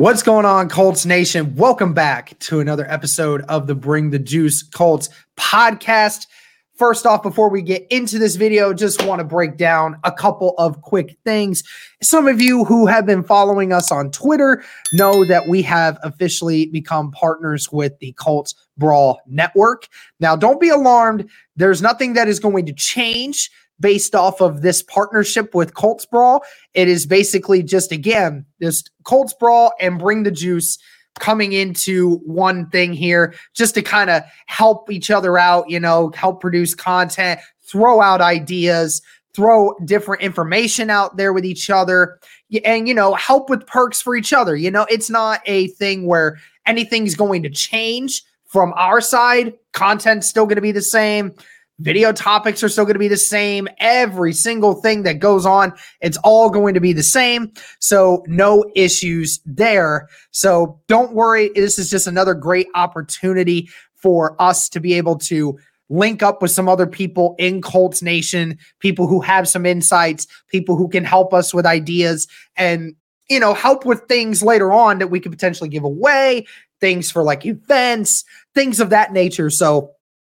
What's going on, Colts Nation? Welcome back to another episode of the Bring the Juice Colts podcast. First off, before we get into this video, just want to break down a couple of quick things. Some of you who have been following us on Twitter know that we have officially become partners with the Colts Brawl Network. Now, don't be alarmed. There's nothing that is going to change based off of this partnership with Colts Brawl. It is basically just, again, this Colts Brawl and Bring the Juice coming into one thing here just to kind of help each other out, you know, help produce content, throw out ideas, throw different information out there with each other and you know help with perks for each other. You know it's not a thing where anything's going to change from our side. Content's still going to be the same Video topics are still going to be the same. Every single thing that goes on, it's all going to be the same. So, no issues there. So, don't worry. This is just another great opportunity for us to be able to link up with some other people in Colts Nation, people who have some insights, people who can help us with ideas and, you know, help with things later on that we could potentially give away, things for like events, things of that nature. So,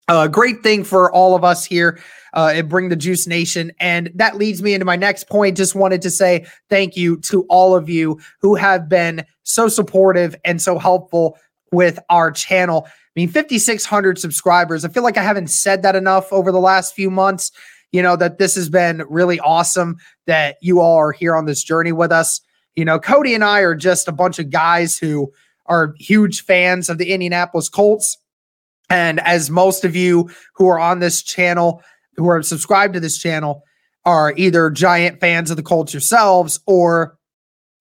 a great thing for all of us here uh, at Bring the Juice Nation. And that leads me into my next point. Just wanted to say thank you to all of you who have been so supportive and so helpful with our channel. I mean, 5,600 subscribers. I feel like I haven't said that enough over the last few months. You know, that this has been really awesome that you all are here on this journey with us. You know, Cody and I are just a bunch of guys who are huge fans of the Indianapolis Colts and as most of you who are on this channel, who are subscribed to this channel, are either giant fans of the Colts yourselves or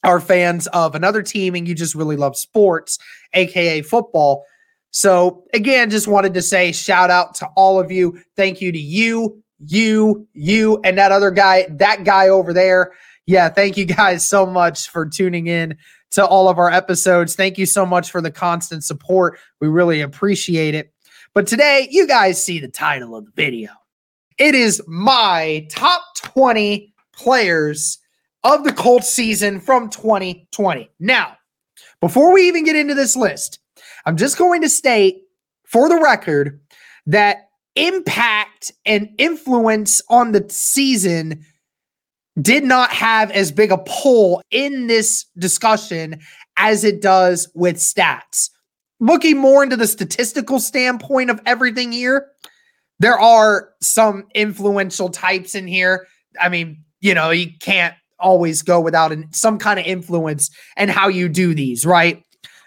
are fans of another team and you just really love sports, aka football. So, again, just wanted to say shout out to all of you. Thank you to you, you, you, and that other guy, that guy over there. Yeah, thank you guys so much for tuning in to all of our episodes. Thank you so much for the constant support. We really appreciate it. But today, you guys see the title of the video. It is my top 20 players of the Colts season from 2020. Now, before we even get into this list, I'm just going to state for the record that impact and influence on the season did not have as big a pull in this discussion as it does with stats looking more into the statistical standpoint of everything here, there are some influential types in here. I mean, you know, you can't always go without an, some kind of influence and how you do these, right?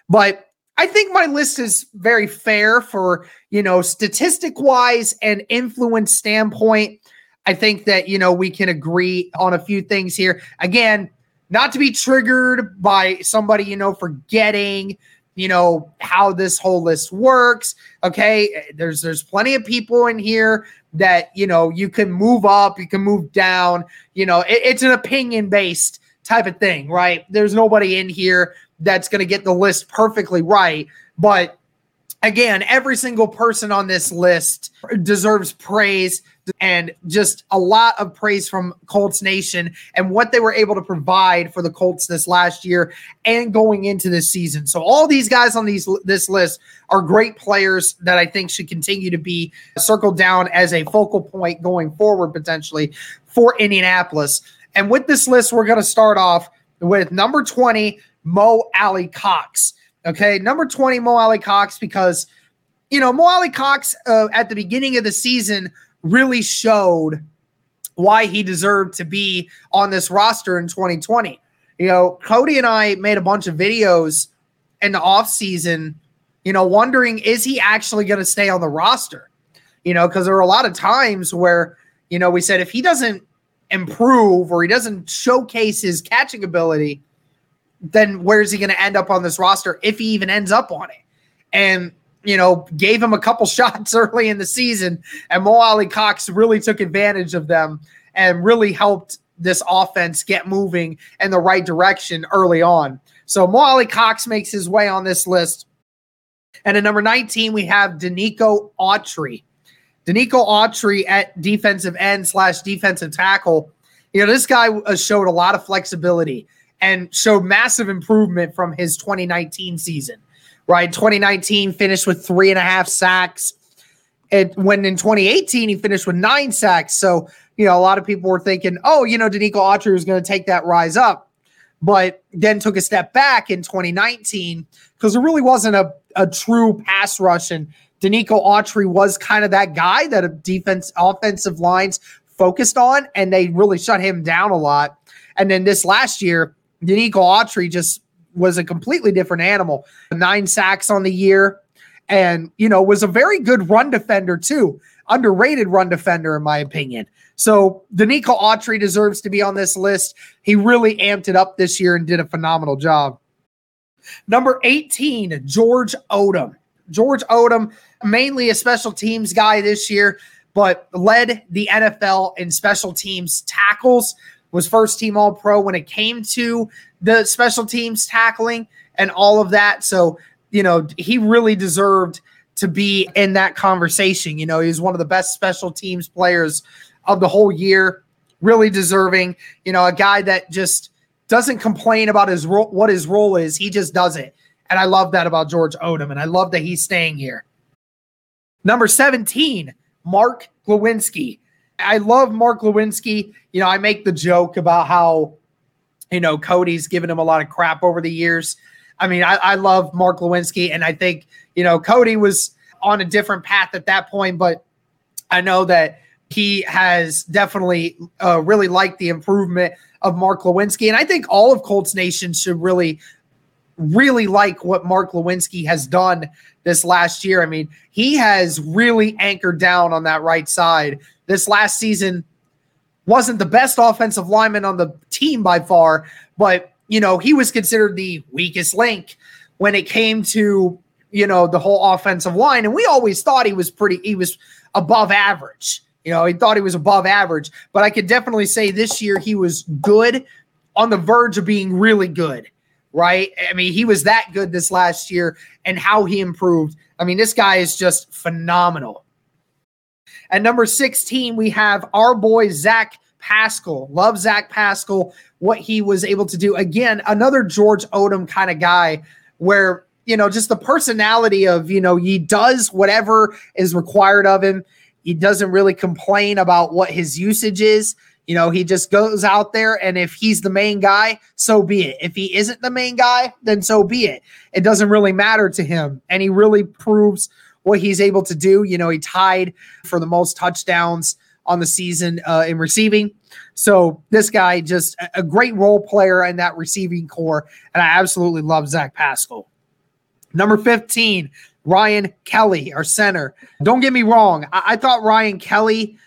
But I think my list is very fair for, you know, statistic wise and influence standpoint. I think that, you know, we can agree on a few things here. Again, not to be triggered by somebody, you know, forgetting you know how this whole list works okay there's there's plenty of people in here that you know you can move up you can move down you know it, it's an opinion based type of thing right there's nobody in here that's going to get the list perfectly right but again every single person on this list deserves praise and just a lot of praise from Colts Nation and what they were able to provide for the Colts this last year and going into this season. So all these guys on these this list are great players that I think should continue to be circled down as a focal point going forward potentially for Indianapolis. And with this list, we're going to start off with number 20, Mo Alie-Cox. Okay, number 20, Mo Alie-Cox, because you know, Mo Alie-Cox uh, at the beginning of the season really showed why he deserved to be on this roster in 2020. You know, Cody and I made a bunch of videos in the offseason, you know, wondering is he actually going to stay on the roster? You know, because there were a lot of times where, you know, we said if he doesn't improve or he doesn't showcase his catching ability, then where's he going to end up on this roster if he even ends up on it? And you know, gave him a couple shots early in the season, and Mo Alie-Cox really took advantage of them and really helped this offense get moving in the right direction early on. So Mo Alie-Cox makes his way on this list. And at number 19, we have Denico Autry. Denico Autry at defensive end slash defensive tackle. You know, this guy showed a lot of flexibility and showed massive improvement from his 2019 season right? 2019 finished with three and a half sacks. It when in 2018 he finished with nine sacks. So you know a lot of people were thinking, oh, you know, Denico Autry was going to take that rise up, but then took a step back in 2019 because there really wasn't a, a true pass rush and Denico Autry was kind of that guy that a defense offensive lines focused on, and they really shut him down a lot. And then this last year, Denico Autry just was a completely different animal. Nine sacks on the year, and you know was a very good run defender too. Underrated run defender in my opinion. So Denico Autry deserves to be on this list. He really amped it up this year and did a phenomenal job. Number 18, George Odum. George Odum, mainly a special teams guy this year, but led the NFL in special teams tackles was first team all pro when it came to the special teams tackling and all of that. So, you know, he really deserved to be in that conversation. You know, he was one of the best special teams players of the whole year, really deserving. You know, a guy that just doesn't complain about his role, what his role is. He just does it. And I love that about George Odum. And I love that he's staying here. Number 17, Mark Glowinski. I love Mark Glowinski. You know, I make the joke about how, you know, Cody's given him a lot of crap over the years. I mean, I, I love Mark Glowinski, and I think, you know, Cody was on a different path at that point, but I know that he has definitely uh, really liked the improvement of Mark Glowinski. And I think all of Colts Nation should really, really like what Mark Glowinski has done this last year. I mean, he has really anchored down on that right side this last season wasn't the best offensive lineman on the team by far, but you know, he was considered the weakest link when it came to, you know, the whole offensive line. And we always thought he was pretty, he was above average. You know, he thought he was above average, but I could definitely say this year he was good on the verge of being really good, right? I mean, he was that good this last year and how he improved. I mean, this guy is just phenomenal. At number 16, we have our boy Zach Pascal. Love Zach Pascal, what he was able to do. Again, another George Odum kind of guy where, you know, just the personality of, you know, he does whatever is required of him. He doesn't really complain about what his usage is. You know, he just goes out there, and if he's the main guy, so be it. If he isn't the main guy, then so be it. It doesn't really matter to him. And he really proves what he's able to do. You know, he tied for the most touchdowns on the season uh, in receiving. So this guy just a great role player in that receiving corps, and I absolutely love Zach Pascal. Number 15, Ryan Kelly, our center. Don't get me wrong, I, I thought Ryan Kelly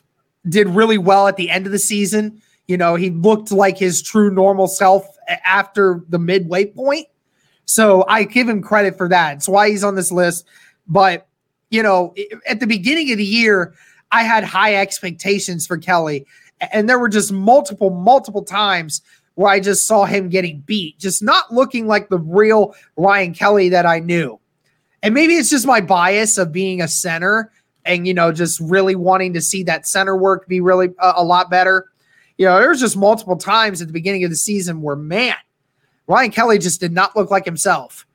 did really well at the end of the season. You know, he looked like his true normal self after the midway point. So I give him credit for that. It's why he's on this list. But you know, at the beginning of the year, I had high expectations for Kelly. And there were just multiple, multiple times where I just saw him getting beat, just not looking like the real Ryan Kelly that I knew. And maybe it's just my bias of being a center and, you know, just really wanting to see that center work be really a, a lot better. You know, there was just multiple times at the beginning of the season where, man, Ryan Kelly just did not look like himself.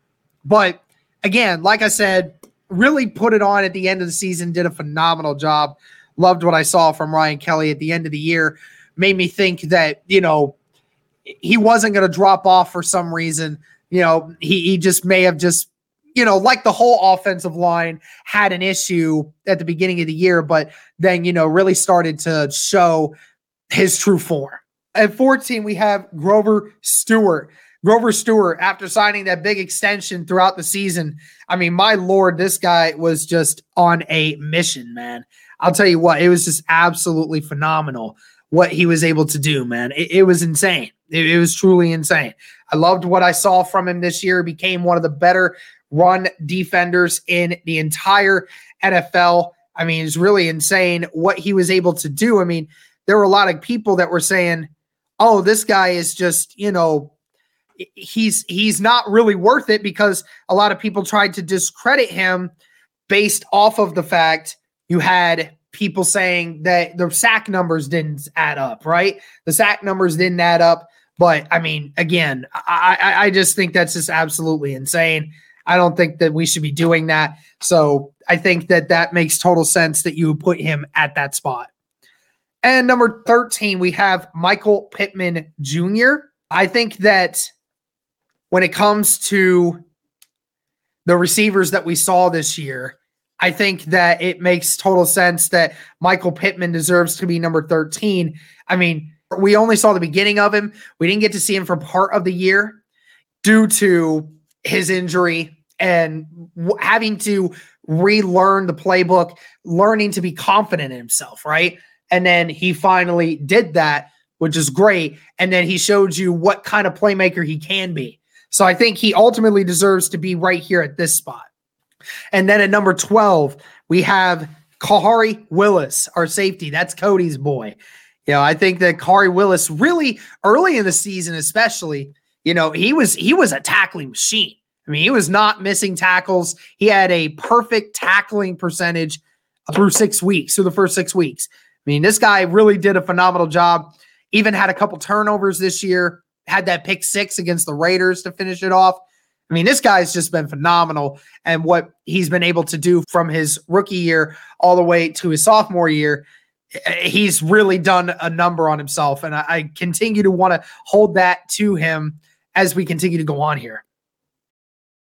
But again, like I said, really put it on at the end of the season, did a phenomenal job. Loved what I saw from Ryan Kelly at the end of the year. Made me think that, you know, he wasn't going to drop off for some reason. You know, he, he just may have just, you know, like the whole offensive line had an issue at the beginning of the year, but then, you know, really started to show his true form. At 14, we have Grover Stewart. Grover Stewart, after signing that big extension throughout the season, I mean, my lord, this guy was just on a mission, man. I'll tell you what, it was just absolutely phenomenal what he was able to do, man. It, it was insane. It, it was truly insane. I loved what I saw from him this year. Became one of the better run defenders in the entire NFL. I mean, it's really insane what he was able to do. I mean, there were a lot of people that were saying, "Oh, this guy is just, you know, he's he's not really worth it because a lot of people tried to discredit him based off of the fact you had people saying that the sack numbers didn't add up, right? The sack numbers didn't add up. But I mean, again, I, I, I just think that's just absolutely insane. I don't think that we should be doing that. So I think that that makes total sense that you would put him at that spot. And number 13, we have Michael Pittman Jr. I think that when it comes to the receivers that we saw this year, I think that it makes total sense that Michael Pittman deserves to be number 13. I mean, we only saw the beginning of him. We didn't get to see him for part of the year due to his injury and having to relearn the playbook, learning to be confident in himself, right? And then he finally did that, which is great. And then he showed you what kind of playmaker he can be. So I think he ultimately deserves to be right here at this spot. And then at number 12, we have Khari Willis, our safety. That's Cody's boy. You know, I think that Khari Willis really early in the season, especially, you know, he was he was a tackling machine. I mean, he was not missing tackles. He had a perfect tackling percentage through six weeks, through the first six weeks. I mean, this guy really did a phenomenal job. Even had a couple turnovers this year, had that pick six against the Raiders to finish it off. I mean, this guy's just been phenomenal. And what he's been able to do from his rookie year all the way to his sophomore year, eh, he's really done a number on himself. And I, I continue to want to hold that to him as we continue to go on here.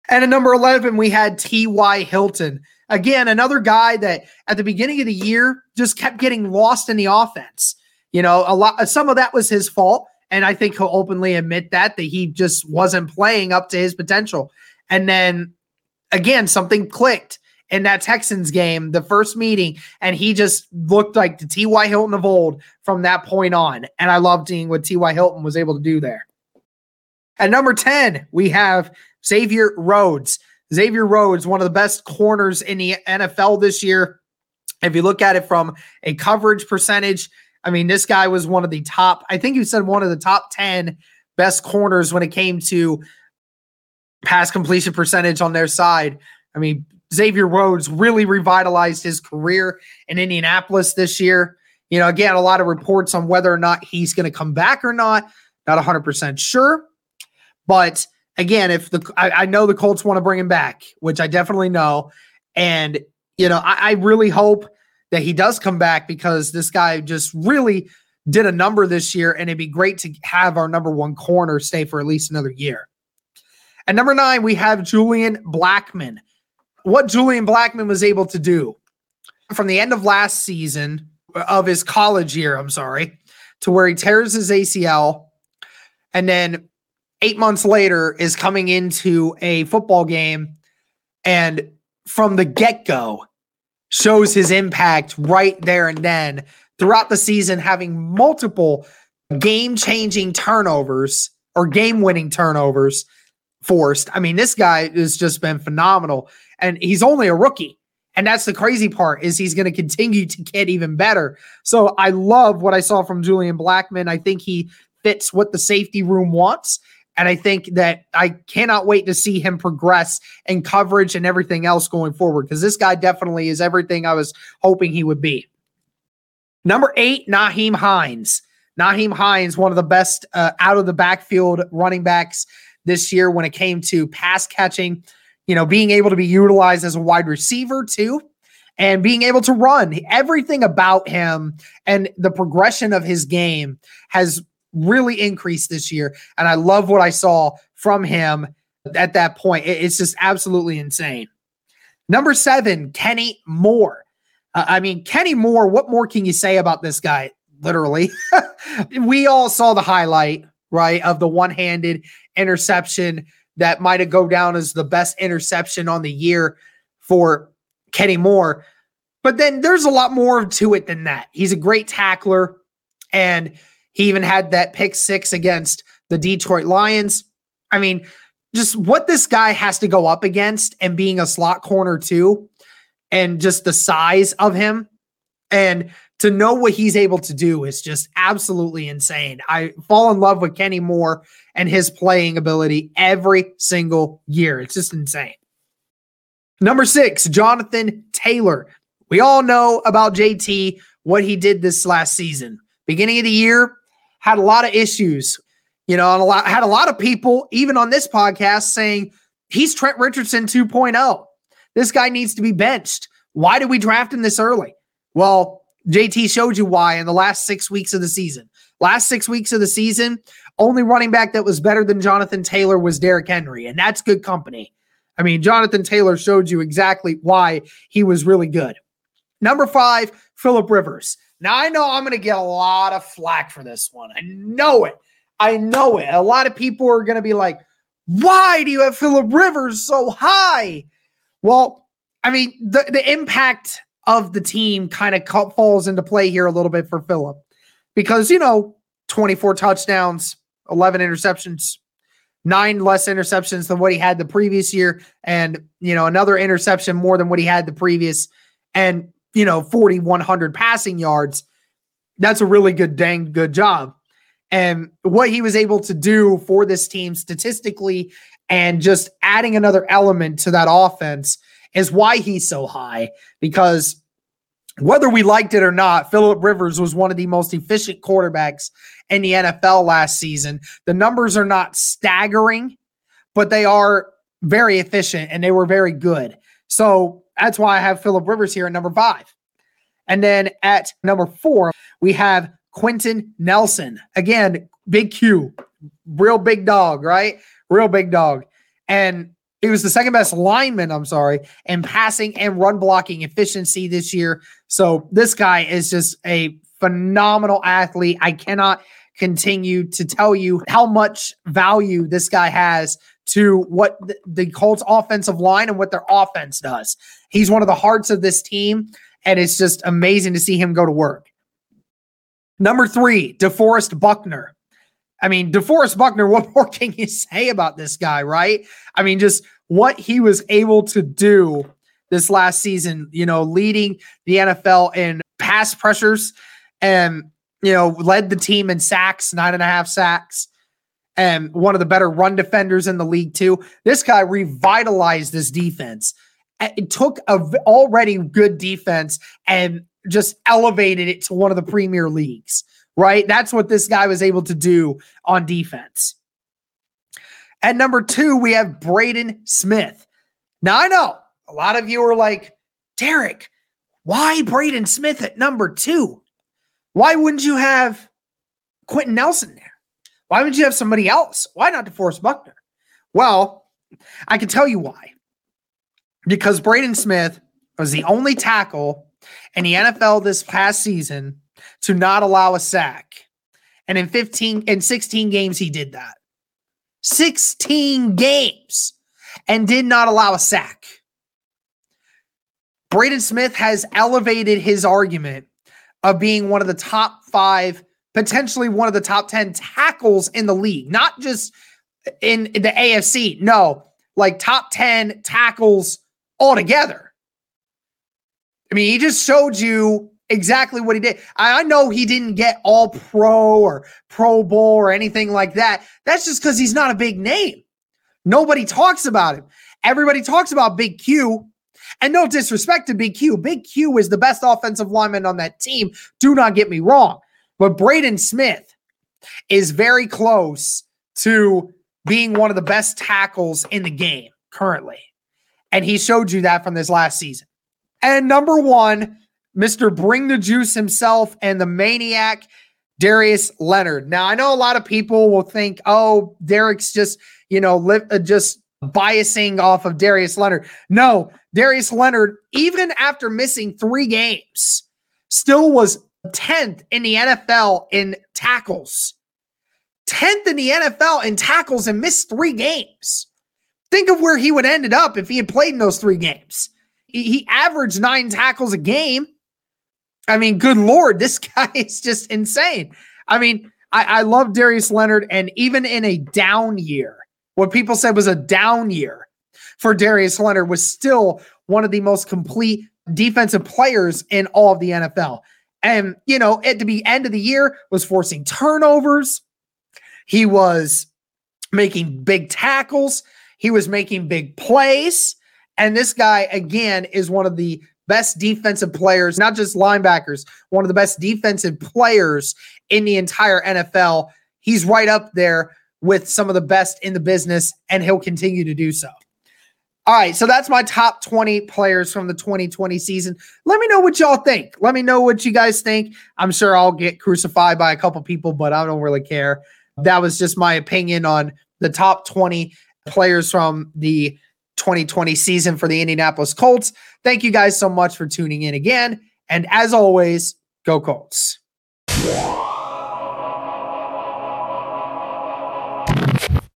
And at number 11, we had T.Y. Hilton. Again, another guy that at the beginning of the year just kept getting lost in the offense. You know, a lot, some of that was his fault. And I think he'll openly admit that, that he just wasn't playing up to his potential. And then again, something clicked in that Texans game, the first meeting, and he just looked like the T.Y. Hilton of old from that point on. And I loved seeing what T.Y. Hilton was able to do there. At number 10, we have Xavier Rhodes. Xavier Rhodes, one of the best corners in the NFL this year. If you look at it from a coverage percentage, I mean, this guy was one of the top, I think you said one of the top 10 best corners when it came to pass completion percentage on their side. I mean, Xavier Rhodes really revitalized his career in Indianapolis this year. You know, again, a lot of reports on whether or not he's going to come back or not. Not 100% sure. But again, if the I, I know the Colts want to bring him back, which I definitely know. And, you know, I, I really hope that he does come back because this guy just really did a number this year, and it'd be great to have our number one corner stay for at least another year. At number nine, we have Julian Blackmon. What Julian Blackmon was able to do from the end of last season of his college year, I'm sorry, to where he tears his ACL, and then eight months later is coming into a football game, and from the get go, shows his impact right there and then throughout the season, having multiple game changing turnovers or game winning turnovers forced. I mean, this guy has just been phenomenal and he's only a rookie. And that's the crazy part is he's going to continue to get even better. So I love what I saw from Julian Blackmon. I think he fits what the safety room wants. And I think that I cannot wait to see him progress in coverage and everything else going forward because this guy definitely is everything I was hoping he would be. Number eight, Nyheim Hines. Nyheim Hines, one of the best uh, out of the backfield running backs this year when it came to pass catching, you know, being able to be utilized as a wide receiver too, and being able to run. Everything about him and the progression of his game has really increased this year. And I love what I saw from him at that point. It's just absolutely insane. Number seven, Kenny Moore. Uh, I mean, Kenny Moore, what more can you say about this guy? Literally, we all saw the highlight, right, of the one handed interception that might have go down as the best interception on the year for Kenny Moore. But then there's a lot more to it than that. He's a great tackler. And he even had that pick six against the Detroit Lions. I mean, just what this guy has to go up against and being a slot corner too, and just the size of him. And to know what he's able to do is just absolutely insane. I fall in love with Kenny Moore and his playing ability every single year. It's just insane. Number six, Jonathan Taylor. We all know about JT, what he did this last season. Beginning of the year, had a lot of issues. You know, and a lot had a lot of people, even on this podcast, saying he's Trent Richardson 2.0. This guy needs to be benched. Why did we draft him this early? Well, JT showed you why in the last six weeks of the season. Last six weeks of the season, only running back that was better than Jonathan Taylor was Derrick Henry, and that's good company. I mean, Jonathan Taylor showed you exactly why he was really good. Number five, Philip Rivers. Now, I know I'm going to get a lot of flack for this one. I know it. I know it. A lot of people are going to be like, why do you have Philip Rivers so high? Well, I mean, the, the impact of the team kind of falls into play here a little bit for Philip because, you know, 24 touchdowns, 11 interceptions, nine less interceptions than what he had the previous year, and, you know, another interception more than what he had the previous, and, you know, 4,100 passing yards. That's a really good, dang good job. And what he was able to do for this team statistically and just adding another element to that offense is why he's so high because whether we liked it or not, Philip Rivers was one of the most efficient quarterbacks in the NFL last season. The numbers are not staggering, but they are very efficient and they were very good. So that's why I have Philip Rivers here at number five. And then at number four, we have Quenton Nelson. Again, big Q, real big dog, right? Real big dog. And he was the second best lineman, I'm sorry, in passing and run blocking efficiency this year. So this guy is just a phenomenal athlete. I cannot continue to tell you how much value this guy has to what the, the Colts offensive line and what their offense does. He's one of the hearts of this team, and it's just amazing to see him go to work. Number three, DeForest Buckner. I mean, DeForest Buckner, what more can you say about this guy, right? I mean, just what he was able to do this last season, you know, leading the NFL in pass pressures and, you know, led the team in sacks, nine and a half sacks, and one of the better run defenders in the league, too. This guy revitalized this defense. It took a already good defense and just elevated it to one of the premier leagues, right? That's what this guy was able to do on defense. At number two, we have Braden Smith. Now, I know a lot of you are like, Derek, why Braden Smith at number two? Why wouldn't you have Quenton Nelson there? Why wouldn't you have somebody else? Why not DeForest Buckner? Well, I can tell you why. Because Braden Smith was the only tackle in the NFL this past season to not allow a sack. And in 15 and 16 games, he did that. 16 games and did not allow a sack. Braden Smith has elevated his argument of being one of the top five, potentially one of the top 10 tackles in the league, not just in, the AFC. No, like top 10 tackles altogether. I mean, he just showed you exactly what he did. I know he didn't get all pro or pro bowl or anything like that. That's just because he's not a big name. Nobody talks about him. Everybody talks about Big Q. And no disrespect to Big Q. Big Q is the best offensive lineman on that team. Do not get me wrong. But Braden Smith is very close to being one of the best tackles in the game currently. And he showed you that from this last season. And number one, Mr. Bring the Juice himself and the maniac, Darius Leonard. Now, I know a lot of people will think, oh, Derek's just, you know, li- uh, just biasing off of Darius Leonard. No, Darius Leonard, even after missing three games, still was 10th in the NFL in tackles. 10th in the NFL in tackles and missed three games. Think of where he would ended up if he had played in those three games. He, he averaged nine tackles a game. I mean, good lord, this guy is just insane. I mean, I, I love Darius Leonard, and even in a down year, what people said was a down year for Darius Leonard was still one of the most complete defensive players in all of the NFL. And, you know, at the end of the year was forcing turnovers. He was making big tackles. He was making big plays. And this guy, again, is one of the best defensive players, not just linebackers, one of the best defensive players in the entire NFL. He's right up there with some of the best in the business, and he'll continue to do so. All right, so that's my top 20 players from the 2020 season. Let me know what y'all think. Let me know what you guys think. I'm sure I'll get crucified by a couple people, but I don't really care. That was just my opinion on the top 20 players from the 2020 season for the Indianapolis Colts. Thank you guys so much for tuning in again. And as always, go Colts.